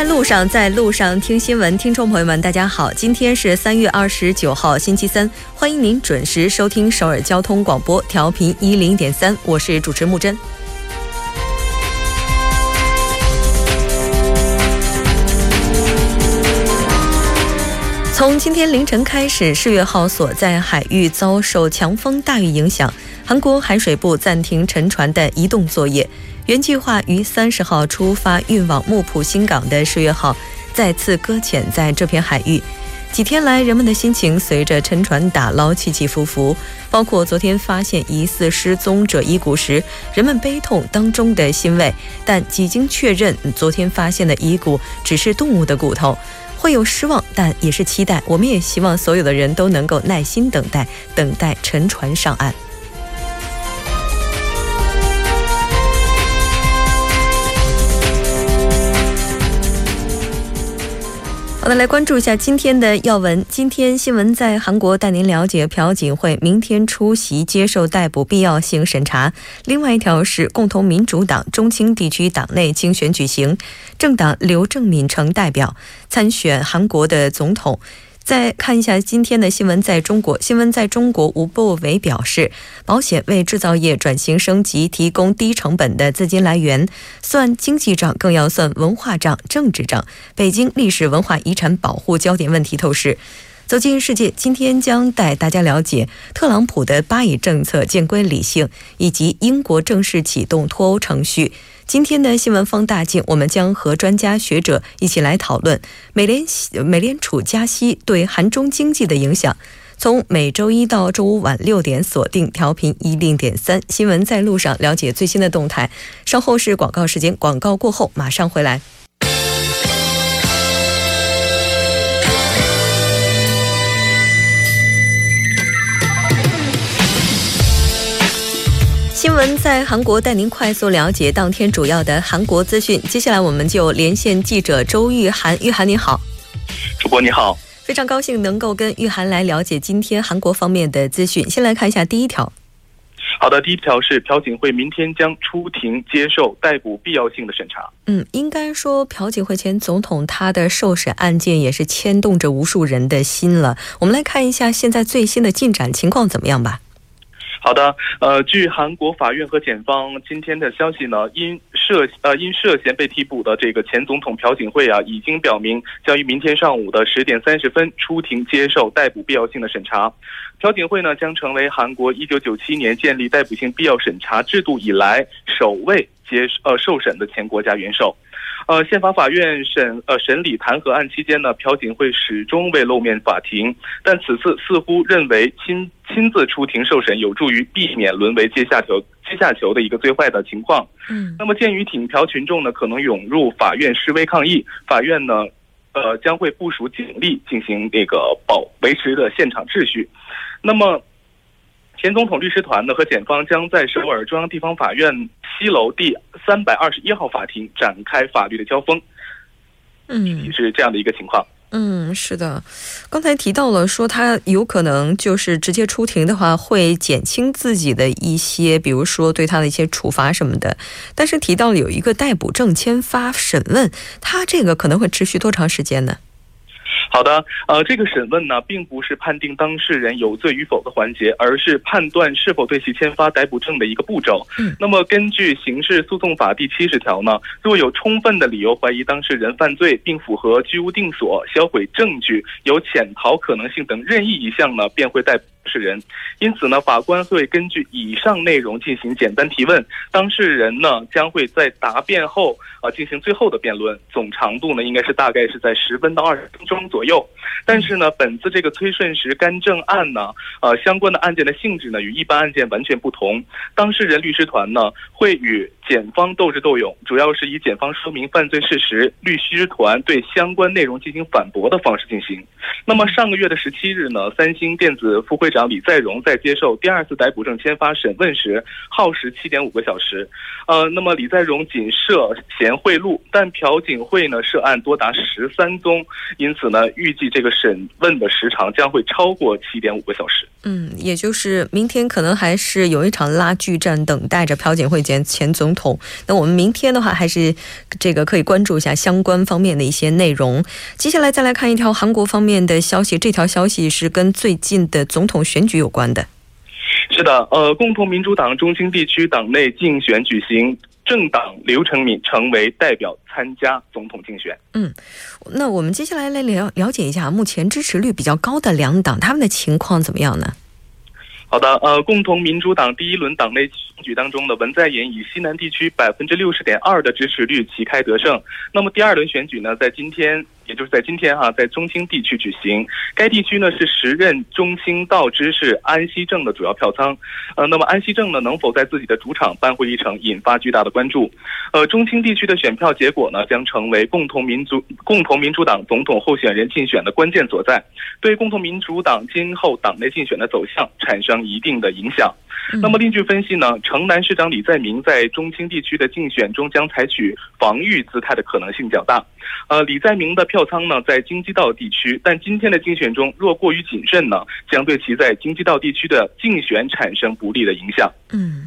在路上，在路上听新闻，听众朋友们，大家好，今天是三月二十九号，星期三，欢迎您准时收听首尔交通广播，调频一零点三，我是主持木真。从今天凌晨开始，世越号所在海域遭受强风大雨影响，韩国海水部暂停沉船的移动作业。原计划于三十号出发运往木浦新港的十月号再次搁浅在这片海域。几天来，人们的心情随着沉船打捞起起伏伏。包括昨天发现疑似失踪者遗骨时，人们悲痛当中的欣慰，但几经确认，昨天发现的遗骨只是动物的骨头。会有失望，但也是期待。我们也希望所有的人都能够耐心等待，等待沉船上岸。好的，来关注一下今天的要闻。今天新闻在韩国带您了解朴槿惠明天出席接受逮捕必要性审查。另外一条是共同民主党中青地区党内竞选举行，政党刘正敏成代表参选韩国的总统。再看一下今天的新闻，在中国，新闻在中国，吴博伟表示，保险为制造业转型升级提供低成本的资金来源，算经济账更要算文化账、政治账。北京历史文化遗产保护焦点问题透视。走进世界，今天将带大家了解特朗普的巴以政策渐归理性，以及英国正式启动脱欧程序。今天的新闻放大镜，我们将和专家学者一起来讨论美联美联储加息对韩中经济的影响。从每周一到周五晚六点，锁定调频一零点三，新闻在路上，了解最新的动态。稍后是广告时间，广告过后马上回来。新闻在韩国带您快速了解当天主要的韩国资讯。接下来我们就连线记者周玉涵，玉涵你好，主播你好，非常高兴能够跟玉涵来了解今天韩国方面的资讯。先来看一下第一条。好的，第一条是朴槿惠明天将出庭接受逮捕必要性的审查。嗯，应该说朴槿惠前总统他的受审案件也是牵动着无数人的心了。我们来看一下现在最新的进展情况怎么样吧。好的，呃，据韩国法院和检方今天的消息呢，因涉呃因涉嫌被提捕的这个前总统朴槿惠啊，已经表明将于明天上午的十点三十分出庭接受逮捕必要性的审查。朴槿惠呢，将成为韩国一九九七年建立逮捕性必要审查制度以来首位接呃受审的前国家元首。呃，宪法法院审呃审理弹劾案期间呢，朴槿惠始终未露面法庭，但此次似乎认为亲亲自出庭受审有助于避免沦为阶下囚阶下囚的一个最坏的情况。嗯，那么鉴于挺朴群众呢可能涌入法院示威抗议，法院呢，呃将会部署警力进行这个保维持的现场秩序。那么。前总统律师团呢和检方将在首尔中央地方法院西楼第三百二十一号法庭展开法律的交锋。嗯，是这样的一个情况。嗯，是的。刚才提到了说他有可能就是直接出庭的话，会减轻自己的一些，比如说对他的一些处罚什么的。但是提到了有一个逮捕证签发审问，他这个可能会持续多长时间呢？好的，呃，这个审问呢，并不是判定当事人有罪与否的环节，而是判断是否对其签发逮捕证的一个步骤。嗯，那么根据刑事诉讼法第七十条呢，若有充分的理由怀疑当事人犯罪，并符合居无定所、销毁证据、有潜逃可能性等任意一项呢，便会逮捕。是人，因此呢，法官会根据以上内容进行简单提问，当事人呢将会在答辩后啊进行最后的辩论，总长度呢应该是大概是在十分到二十分钟左右。但是呢，本次这个崔顺实干政案呢，呃，相关的案件的性质呢与一般案件完全不同，当事人律师团呢会与检方斗智斗勇，主要是以检方说明犯罪事实，律师团对相关内容进行反驳的方式进行。那么上个月的十七日呢，三星电子副会长。李在镕在接受第二次逮捕证签发审问时，耗时七点五个小时。呃，那么李在镕仅涉嫌贿赂，但朴槿惠呢涉案多达十三宗，因此呢，预计这个审问的时长将会超过七点五个小时。嗯，也就是明天可能还是有一场拉锯战等待着朴槿惠前前总统。统。那我们明天的话，还是这个可以关注一下相关方面的一些内容。接下来再来看一条韩国方面的消息，这条消息是跟最近的总统选举有关的。是的，呃，共同民主党中心地区党内竞选举行，政党刘成敏成为代表参加总统竞选。嗯，那我们接下来来了了解一下目前支持率比较高的两党，他们的情况怎么样呢？好的，呃，共同民主党第一轮党内选举当中的文在寅以西南地区百分之六十点二的支持率旗开得胜。那么第二轮选举呢，在今天。也就是在今天哈，在中青地区举行。该地区呢是时任中青道知事安熙正的主要票仓。呃，那么安熙正呢能否在自己的主场扳回一城，引发巨大的关注。呃，中青地区的选票结果呢，将成为共同民族共同民主党总统候选人竞选的关键所在，对共同民主党今后党内竞选的走向产生一定的影响。那么，另据分析呢，城南市长李在明在中青地区的竞选中将采取防御姿态的可能性较大。呃，李在明的票仓呢在京畿道地区，但今天的竞选中若过于谨慎呢，将对其在京畿道地区的竞选产生不利的影响。嗯，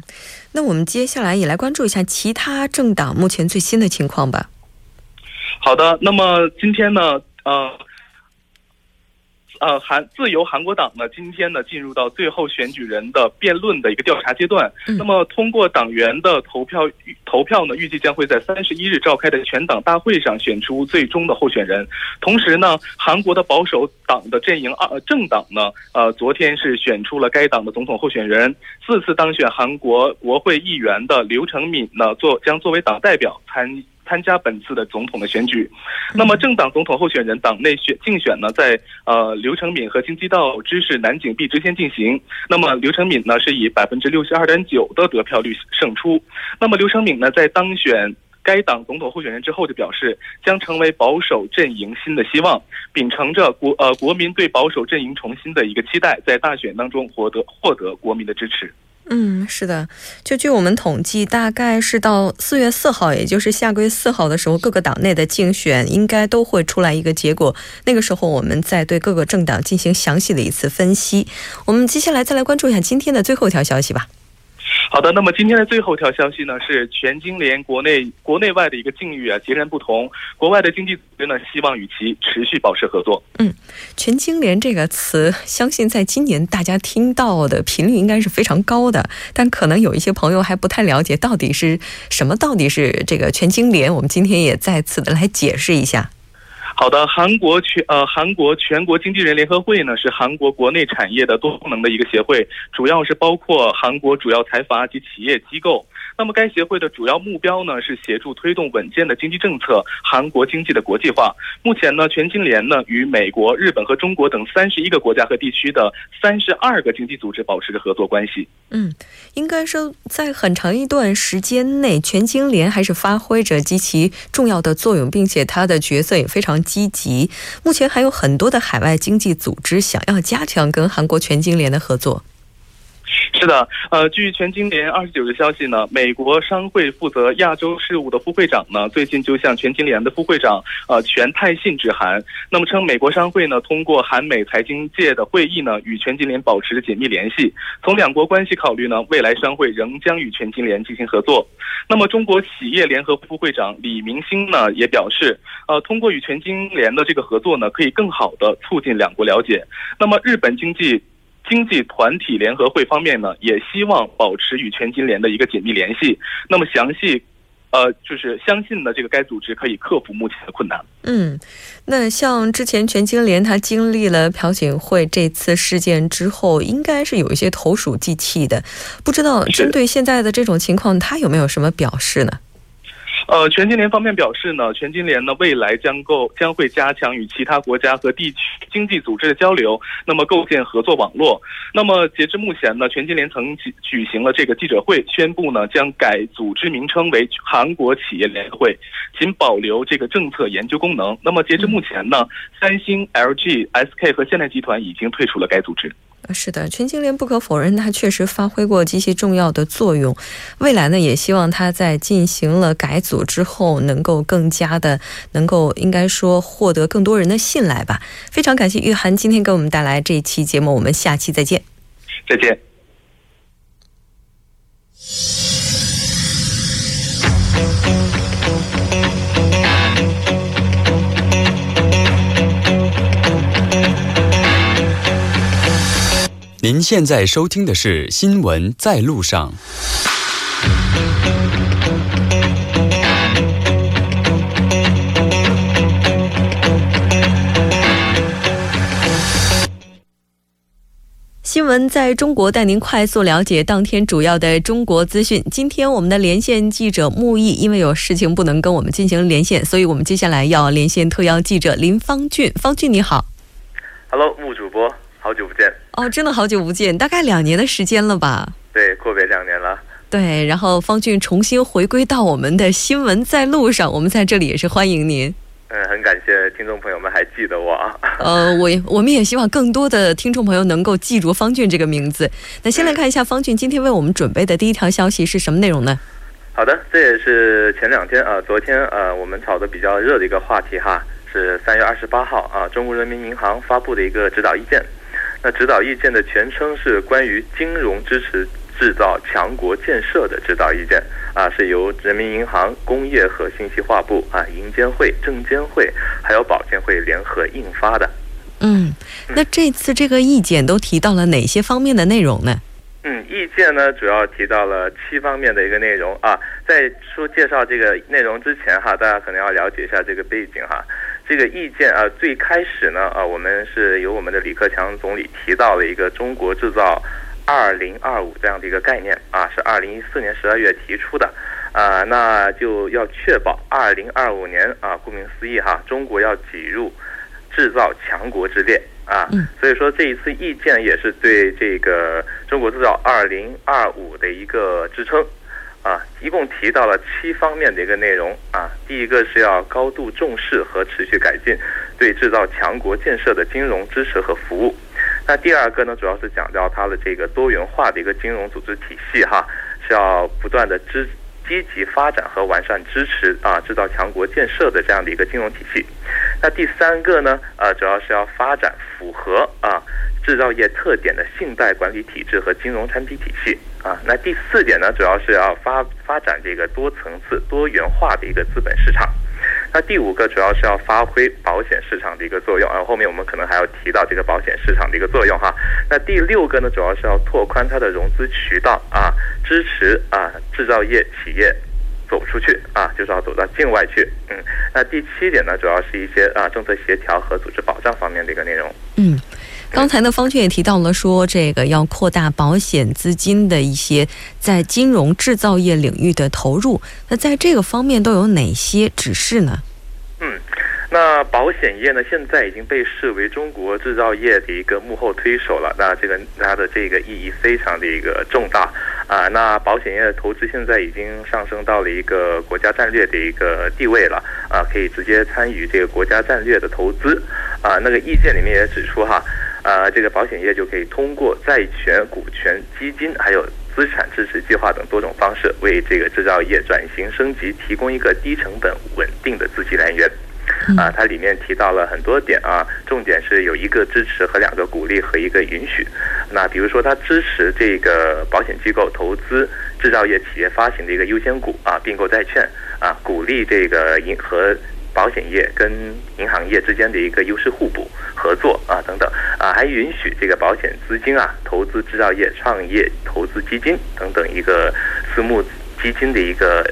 那我们接下来也来关注一下其他政党目前最新的情况吧。好的，那么今天呢，呃。呃，韩自由韩国党呢，今天呢进入到最后选举人的辩论的一个调查阶段。那么，通过党员的投票投票呢，预计将会在三十一日召开的全党大会上选出最终的候选人。同时呢，韩国的保守党的阵营二政党呢，呃，昨天是选出了该党的总统候选人，四次当选韩国国会议员的刘成敏呢，作将作为党代表参。参加本次的总统的选举，那么政党总统候选人党内选竞选呢，在呃刘成敏和京畿道知事南景碧之间进行。那么刘成敏呢是以百分之六十二点九的得票率胜出。那么刘成敏呢在当选该党总统候选人之后，就表示将成为保守阵营新的希望，秉承着国呃国民对保守阵营重新的一个期待，在大选当中获得获得国民的支持。嗯，是的，就据我们统计，大概是到四月四号，也就是下个月四号的时候，各个党内的竞选应该都会出来一个结果。那个时候，我们再对各个政党进行详细的一次分析。我们接下来再来关注一下今天的最后一条消息吧。好的，那么今天的最后一条消息呢，是全金联国内国内外的一个境遇啊截然不同。国外的经济组织呢，希望与其持续保持合作。嗯，全金联这个词，相信在今年大家听到的频率应该是非常高的，但可能有一些朋友还不太了解到底是什么，到底是这个全金联。我们今天也再次的来解释一下。好的，韩国全呃韩国全国经纪人联合会呢是韩国国内产业的多功能的一个协会，主要是包括韩国主要财阀及企业机构。那么该协会的主要目标呢是协助推动稳健的经济政策，韩国经济的国际化。目前呢，全金联呢与美国、日本和中国等三十一个国家和地区的三十二个经济组织保持着合作关系。嗯，应该说在很长一段时间内，全金联还是发挥着极其重要的作用，并且它的角色也非常积极。目前还有很多的海外经济组织想要加强跟韩国全金联的合作。是的，呃，据全金联二十九日消息呢，美国商会负责亚洲事务的副会长呢，最近就向全金联的副会长呃全泰信致函，那么称美国商会呢通过韩美财经界的会议呢，与全金联保持着紧密联系。从两国关系考虑呢，未来商会仍将与全金联进行合作。那么中国企业联合副会长李明星呢也表示，呃，通过与全金联的这个合作呢，可以更好的促进两国了解。那么日本经济。经济团体联合会方面呢，也希望保持与全金联的一个紧密联系。那么详细，呃，就是相信呢，这个该组织可以克服目前的困难。嗯，那像之前全金联它经历了朴槿惠这次事件之后，应该是有一些投鼠忌器的。不知道针对现在的这种情况，他有没有什么表示呢？呃，全金联方面表示呢，全金联呢未来将构将会加强与其他国家和地区经济组织的交流，那么构建合作网络。那么截至目前呢，全金联曾举举行了这个记者会，宣布呢将改组织名称为韩国企业联合会，仅保留这个政策研究功能。那么截至目前呢，三星、LG、SK 和现代集团已经退出了该组织。是的，全金莲不可否认，他确实发挥过极其重要的作用。未来呢，也希望他在进行了改组之后，能够更加的，能够应该说获得更多人的信赖吧。非常感谢玉涵今天给我们带来这一期节目，我们下期再见。再见。您现在收听的是《新闻在路上》。新闻在中国带您快速了解当天主要的中国资讯。今天我们的连线记者木易因为有事情不能跟我们进行连线，所以我们接下来要连线特邀记者林方俊。方俊你好，Hello，木主播。好久不见哦，真的好久不见，大概两年的时间了吧？对，阔别两年了。对，然后方俊重新回归到我们的新闻在路上，我们在这里也是欢迎您。嗯，很感谢听众朋友们还记得我啊。呃，我我们也希望更多的听众朋友能够记住方俊这个名字。那先来看一下方俊今天为我们准备的第一条消息是什么内容呢？好的，这也是前两天啊，昨天呃，我们炒的比较热的一个话题哈，是三月二十八号啊，中国人民银行发布的一个指导意见。那指导意见的全称是关于金融支持制造强国建设的指导意见啊，是由人民银行、工业和信息化部啊、银监会、证监会还有保监会联合印发的。嗯，那这次这个意见都提到了哪些方面的内容呢？嗯，意见呢主要提到了七方面的一个内容啊。在说介绍这个内容之前哈，大家可能要了解一下这个背景哈。这个意见啊，最开始呢啊，我们是由我们的李克强总理提到了一个“中国制造二零二五”这样的一个概念啊，是二零一四年十二月提出的啊，那就要确保二零二五年啊，顾名思义哈，中国要挤入制造强国之列啊，所以说这一次意见也是对这个“中国制造二零二五”的一个支撑。啊，一共提到了七方面的一个内容啊。第一个是要高度重视和持续改进对制造强国建设的金融支持和服务。那第二个呢，主要是讲到它的这个多元化的一个金融组织体系哈，是要不断的支积极发展和完善支持啊制造强国建设的这样的一个金融体系。那第三个呢，呃，主要是要发展符合啊。制造业特点的信贷管理体制和金融产品体系啊，那第四点呢，主要是要发发展这个多层次、多元化的一个资本市场。那第五个主要是要发挥保险市场的一个作用啊，后面我们可能还要提到这个保险市场的一个作用哈。那第六个呢，主要是要拓宽它的融资渠道啊，支持啊制造业企业走出去啊，就是要走到境外去。嗯，那第七点呢，主要是一些啊政策协调和组织保障方面的一个内容。嗯。刚才呢，方俊也提到了说，这个要扩大保险资金的一些在金融制造业领域的投入。那在这个方面都有哪些指示呢？嗯，那保险业呢，现在已经被视为中国制造业的一个幕后推手了。那这个它的这个意义非常的一个重大啊。那保险业的投资现在已经上升到了一个国家战略的一个地位了啊，可以直接参与这个国家战略的投资啊。那个意见里面也指出哈。啊，这个保险业就可以通过债权、股权、基金，还有资产支持计划等多种方式，为这个制造业转型升级提供一个低成本、稳定的资金来源。啊，它里面提到了很多点啊，重点是有一个支持和两个鼓励和一个允许。那比如说，它支持这个保险机构投资制造业企业发行的一个优先股啊，并购债券啊，鼓励这个银和。保险业跟银行业之间的一个优势互补合作啊，等等啊，还允许这个保险资金啊投资制造业创业投资基金等等一个私募基金的一个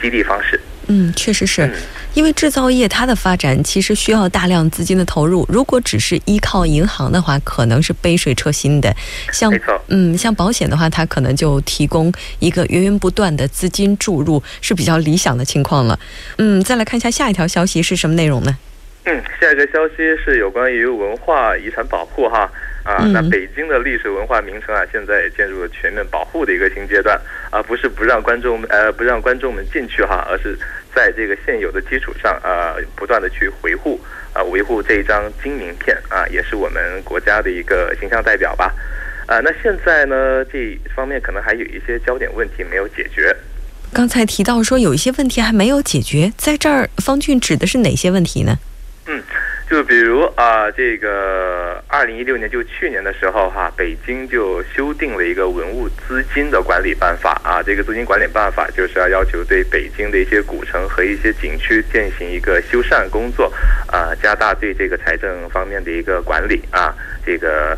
激励方式。嗯，确实是。因为制造业它的发展其实需要大量资金的投入，如果只是依靠银行的话，可能是杯水车薪的。像嗯，像保险的话，它可能就提供一个源源不断的资金注入，是比较理想的情况了。嗯，再来看一下下一条消息是什么内容呢？嗯，下一个消息是有关于文化遗产保护哈。啊，那北京的历史文化名城啊，现在也进入了全面保护的一个新阶段啊，不是不让观众呃不让观众们进去哈，而是在这个现有的基础上啊，不断的去维护啊，维护这一张金名片啊，也是我们国家的一个形象代表吧。啊，那现在呢，这方面可能还有一些焦点问题没有解决。刚才提到说有一些问题还没有解决，在这儿方俊指的是哪些问题呢？嗯。就比如啊，这个二零一六年就去年的时候哈，北京就修订了一个文物资金的管理办法啊。这个资金管理办法就是要要求对北京的一些古城和一些景区进行一个修缮工作啊，加大对这个财政方面的一个管理啊。这个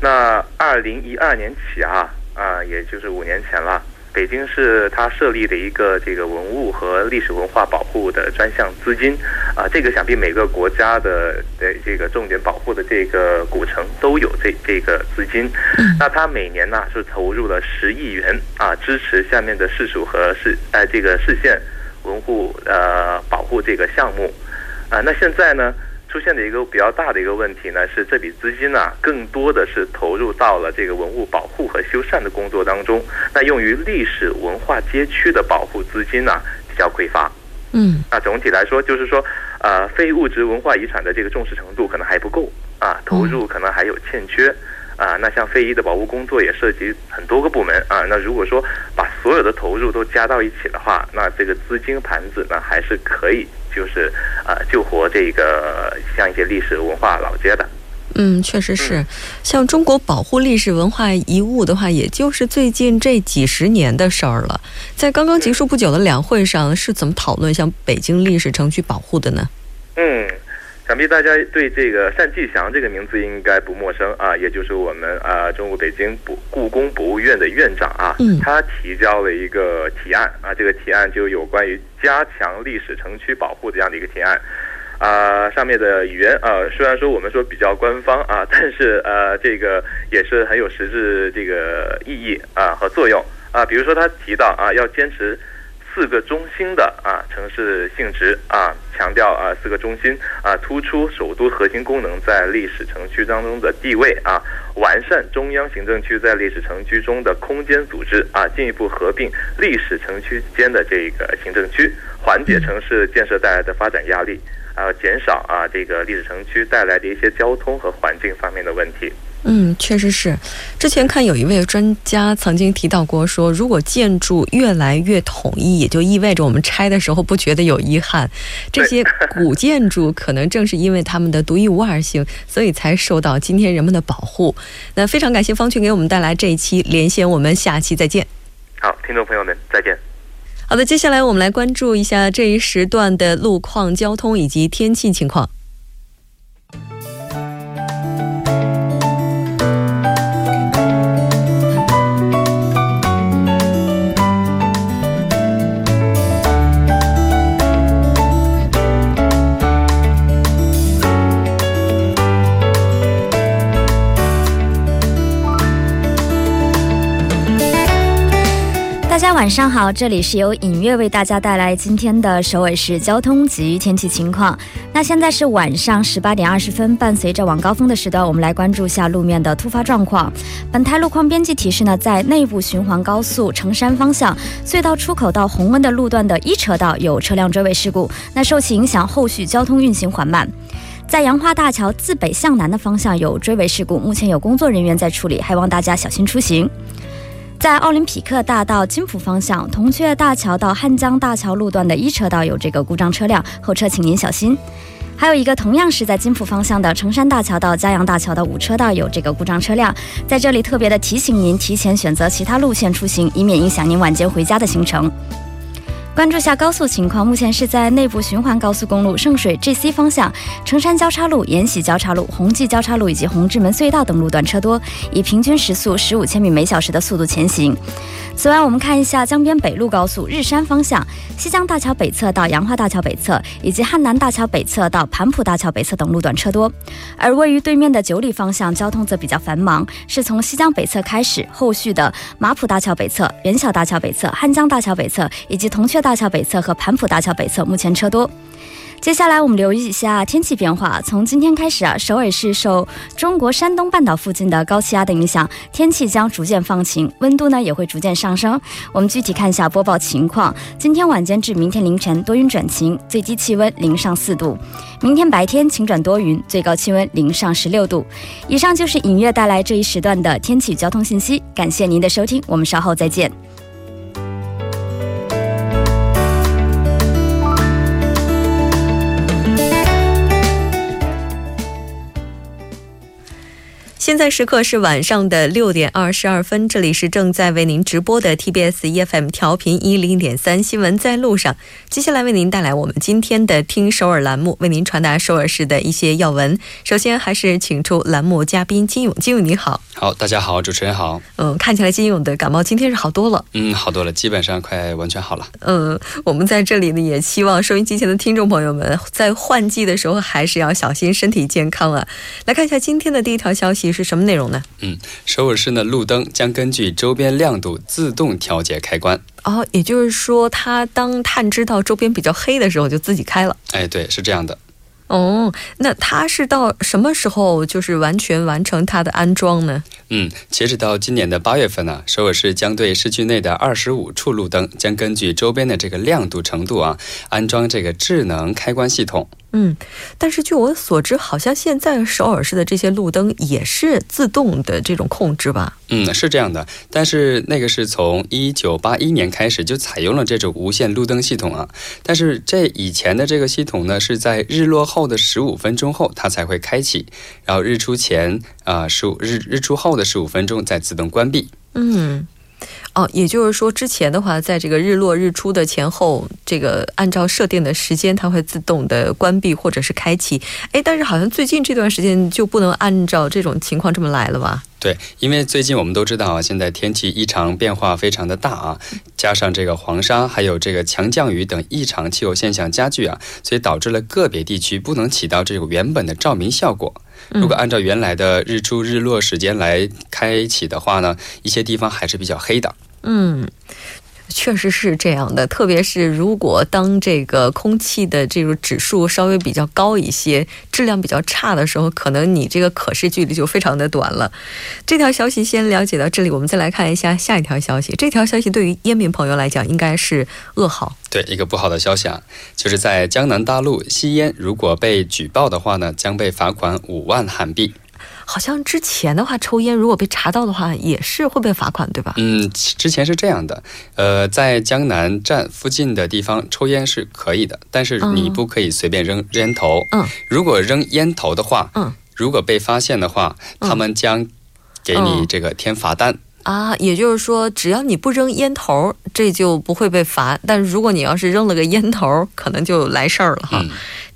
那二零一二年起啊啊，也就是五年前了。北京市它设立的一个这个文物和历史文化保护的专项资金，啊，这个想必每个国家的的这个重点保护的这个古城都有这这个资金。那它每年呢是投入了十亿元啊，支持下面的市属和市呃这个市县文物呃保护这个项目。啊，那现在呢？出现的一个比较大的一个问题呢，是这笔资金呢，更多的是投入到了这个文物保护和修缮的工作当中。那用于历史文化街区的保护资金呢，比较匮乏。嗯，那总体来说，就是说，呃，非物质文化遗产的这个重视程度可能还不够啊，投入可能还有欠缺啊。那像非遗的保护工作也涉及很多个部门啊。那如果说把所有的投入都加到一起的话，那这个资金盘子呢，还是可以。就是呃救活这个像一些历史文化老街的，嗯，确实是，像中国保护历史文化遗物的话，也就是最近这几十年的事儿了。在刚刚结束不久的两会上，是怎么讨论像北京历史城区保护的呢？嗯。想必大家对这个单霁翔这个名字应该不陌生啊，也就是我们啊中国北京博故宫博物院的院长啊，他提交了一个提案啊，这个提案就有关于加强历史城区保护这样的一个提案啊，上面的语言啊，虽然说我们说比较官方啊，但是呃这个也是很有实质这个意义啊和作用啊，比如说他提到啊要坚持。四个中心的啊城市性质啊，强调啊四个中心啊，突出首都核心功能在历史城区当中的地位啊，完善中央行政区在历史城区中的空间组织啊，进一步合并历史城区间的这个行政区，缓解城市建设带来的发展压力，啊，减少啊这个历史城区带来的一些交通和环境方面的问题。嗯，确实是。之前看有一位专家曾经提到过，说如果建筑越来越统一，也就意味着我们拆的时候不觉得有遗憾。这些 古建筑可能正是因为它们的独一无二性，所以才受到今天人们的保护。那非常感谢方群给我们带来这一期连线，我们下期再见。好，听众朋友们，再见。好的，接下来我们来关注一下这一时段的路况、交通以及天气情况。晚上好，这里是由影月为大家带来今天的首尔市交通及天气情况。那现在是晚上十八点二十分，伴随着晚高峰的时段，我们来关注下路面的突发状况。本台路况编辑提示呢，在内部循环高速成山方向隧道出口到红温的路段的一车道有车辆追尾事故，那受其影响，后续交通运行缓慢。在杨花大桥自北向南的方向有追尾事故，目前有工作人员在处理，还望大家小心出行。在奥林匹克大道金浦方向铜雀大桥到汉江大桥路段的一车道有这个故障车辆，后车请您小心。还有一个同样是在金浦方向的成山大桥到嘉阳大桥的五车道有这个故障车辆，在这里特别的提醒您提前选择其他路线出行，以免影响您晚间回家的行程。关注下高速情况，目前是在内部循环高速公路圣水 GC 方向，成山交叉路、延禧交叉路、宏济交叉路以及红志门隧道等路段车多，以平均时速十五千米每小时的速度前行。此外，我们看一下江边北路高速日山方向，西江大桥北侧到杨花大桥北侧，以及汉南大桥北侧到盘浦大桥北侧等路段车多。而位于对面的九里方向，交通则比较繁忙，是从西江北侧开始，后续的马浦大桥北侧、元小大桥北侧、汉江大桥北侧以及铜雀大桥北侧和盘浦大桥北侧，目前车多。接下来我们留意一下天气变化。从今天开始啊，首尔市受中国山东半岛附近的高气压的影响，天气将逐渐放晴，温度呢也会逐渐上升。我们具体看一下播报情况：今天晚间至明天凌晨多云转晴，最低气温零上四度；明天白天晴转多云，最高气温零上十六度。以上就是影月带来这一时段的天气交通信息，感谢您的收听，我们稍后再见。现在时刻是晚上的六点二十二分，这里是正在为您直播的 TBS EFM 调频一零点三新闻在路上。接下来为您带来我们今天的听首尔栏目，为您传达首尔市的一些要闻。首先还是请出栏目嘉宾金勇，金勇你好。好，大家好，主持人好。嗯，看起来金勇的感冒今天是好多了。嗯，好多了，基本上快完全好了。嗯，我们在这里呢也希望收音机前的听众朋友们在换季的时候还是要小心身体健康啊。来看一下今天的第一条消息。是什么内容呢？嗯，首尔市的路灯将根据周边亮度自动调节开关。哦，也就是说，它当探知到周边比较黑的时候，就自己开了。哎，对，是这样的。哦，那它是到什么时候就是完全完成它的安装呢？嗯，截止到今年的八月份呢，首尔市将对市区内的二十五处路灯将根据周边的这个亮度程度啊，安装这个智能开关系统。嗯，但是据我所知，好像现在首尔市的这些路灯也是自动的这种控制吧？嗯，是这样的。但是那个是从一九八一年开始就采用了这种无线路灯系统啊。但是这以前的这个系统呢，是在日落后的十五分钟后它才会开启，然后日出前啊十五日日出后的十五分钟再自动关闭。嗯。哦，也就是说，之前的话，在这个日落日出的前后，这个按照设定的时间，它会自动的关闭或者是开启。哎，但是好像最近这段时间就不能按照这种情况这么来了吧？对，因为最近我们都知道啊，现在天气异常变化非常的大啊，加上这个黄沙还有这个强降雨等异常气候现象加剧啊，所以导致了个别地区不能起到这个原本的照明效果。如果按照原来的日出日落时间来开启的话呢，一些地方还是比较黑的。嗯。确实是这样的，特别是如果当这个空气的这个指数稍微比较高一些，质量比较差的时候，可能你这个可视距离就非常的短了。这条消息先了解到这里，我们再来看一下下一条消息。这条消息对于烟民朋友来讲，应该是噩耗。对，一个不好的消息啊，就是在江南大陆吸烟，如果被举报的话呢，将被罚款五万韩币。好像之前的话，抽烟如果被查到的话，也是会被罚款，对吧？嗯，之前是这样的，呃，在江南站附近的地方抽烟是可以的，但是你不可以随便扔烟头。嗯，如果扔烟头的话，嗯，如果被发现的话，他们将给你这个添罚单。啊，也就是说，只要你不扔烟头，这就不会被罚；但如果你要是扔了个烟头，可能就来事儿了哈。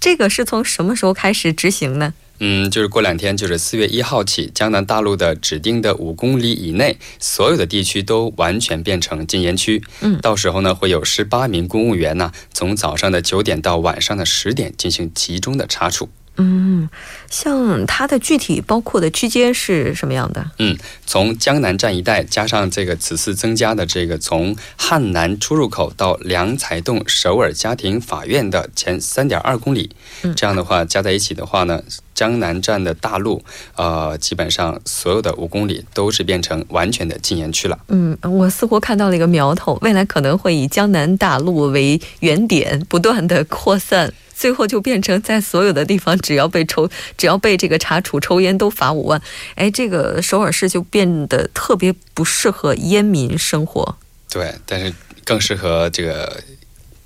这个是从什么时候开始执行呢？嗯，就是过两天，就是四月一号起，江南大陆的指定的五公里以内所有的地区都完全变成禁烟区。嗯，到时候呢，会有十八名公务员呢，从早上的九点到晚上的十点进行集中的查处。嗯，像它的具体包括的区间是什么样的？嗯，从江南站一带，加上这个此次增加的这个从汉南出入口到良才洞首尔家庭法院的前三点二公里，这样的话加在一起的话呢，江南站的大路，呃，基本上所有的五公里都是变成完全的禁烟区了。嗯，我似乎看到了一个苗头，未来可能会以江南大路为原点，不断的扩散。最后就变成在所有的地方，只要被抽，只要被这个查处抽烟都罚五万。哎，这个首尔市就变得特别不适合烟民生活。对，但是更适合这个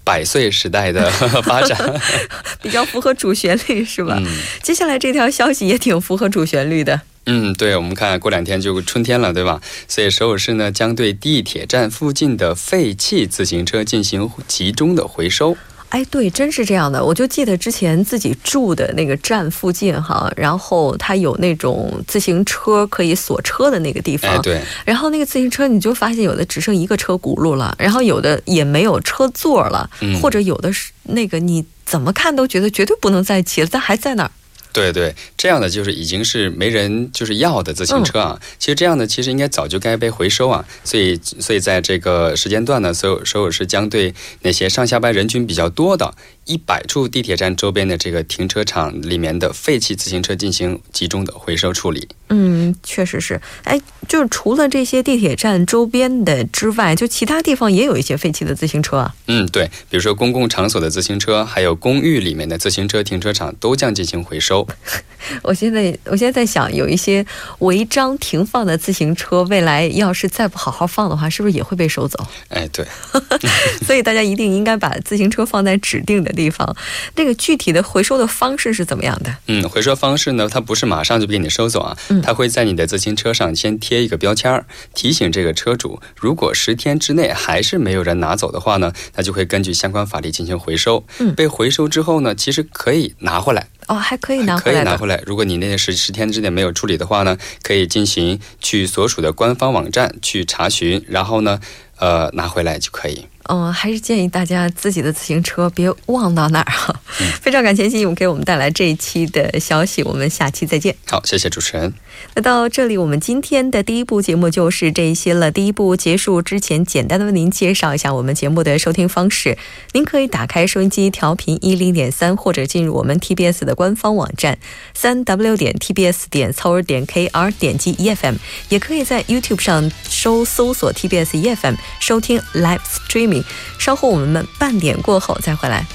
百岁时代的发展，比较符合主旋律，是吧？接下来这条消息也挺符合主旋律的。嗯，对，我们看过两天就春天了，对吧？所以首尔市呢将对地铁站附近的废弃自行车进行集中的回收。哎，对，真是这样的。我就记得之前自己住的那个站附近哈，然后它有那种自行车可以锁车的那个地方。哎，对。然后那个自行车，你就发现有的只剩一个车轱辘了，然后有的也没有车座了，或者有的是那个你怎么看都觉得绝对不能再骑了，但还在那儿。对对，这样的就是已经是没人就是要的自行车啊。其实这样的其实应该早就该被回收啊。所以所以在这个时间段呢，所有所有是将对那些上下班人群比较多的。一百处地铁站周边的这个停车场里面的废弃自行车进行集中的回收处理。嗯，确实是。哎，就是除了这些地铁站周边的之外，就其他地方也有一些废弃的自行车啊。嗯，对，比如说公共场所的自行车，还有公寓里面的自行车停车场都将进行回收。我现在我现在在想，有一些违章停放的自行车，未来要是再不好好放的话，是不是也会被收走？哎，对。所以大家一定应该把自行车放在指定的。地方，那个具体的回收的方式是怎么样的？嗯，回收方式呢，它不是马上就给你收走啊，它会在。在你的自行车上先贴一个标签儿，提醒这个车主，如果十天之内还是没有人拿走的话呢，那就会根据相关法律进行回收。嗯，被回收之后呢，其实可以拿回来。哦，还可以拿回来。可以拿回来。如果你那十十天之内没有处理的话呢，可以进行去所属的官方网站去查询，然后呢，呃，拿回来就可以。嗯，还是建议大家自己的自行车别忘到那儿哈。非常感谢金勇给我们带来这一期的消息，我们下期再见。好，谢谢主持人。那到这里，我们今天的第一部节目就是这些了。第一部结束之前，简单的为您介绍一下我们节目的收听方式。您可以打开收音机调频一零点三，或者进入我们 TBS 的官方网站三 W 点 TBS 点 c o 点 KR，点击 EFM，也可以在 YouTube 上搜搜索 TBS EFM 收听 Live Streaming。稍后我们们半点过后再回来。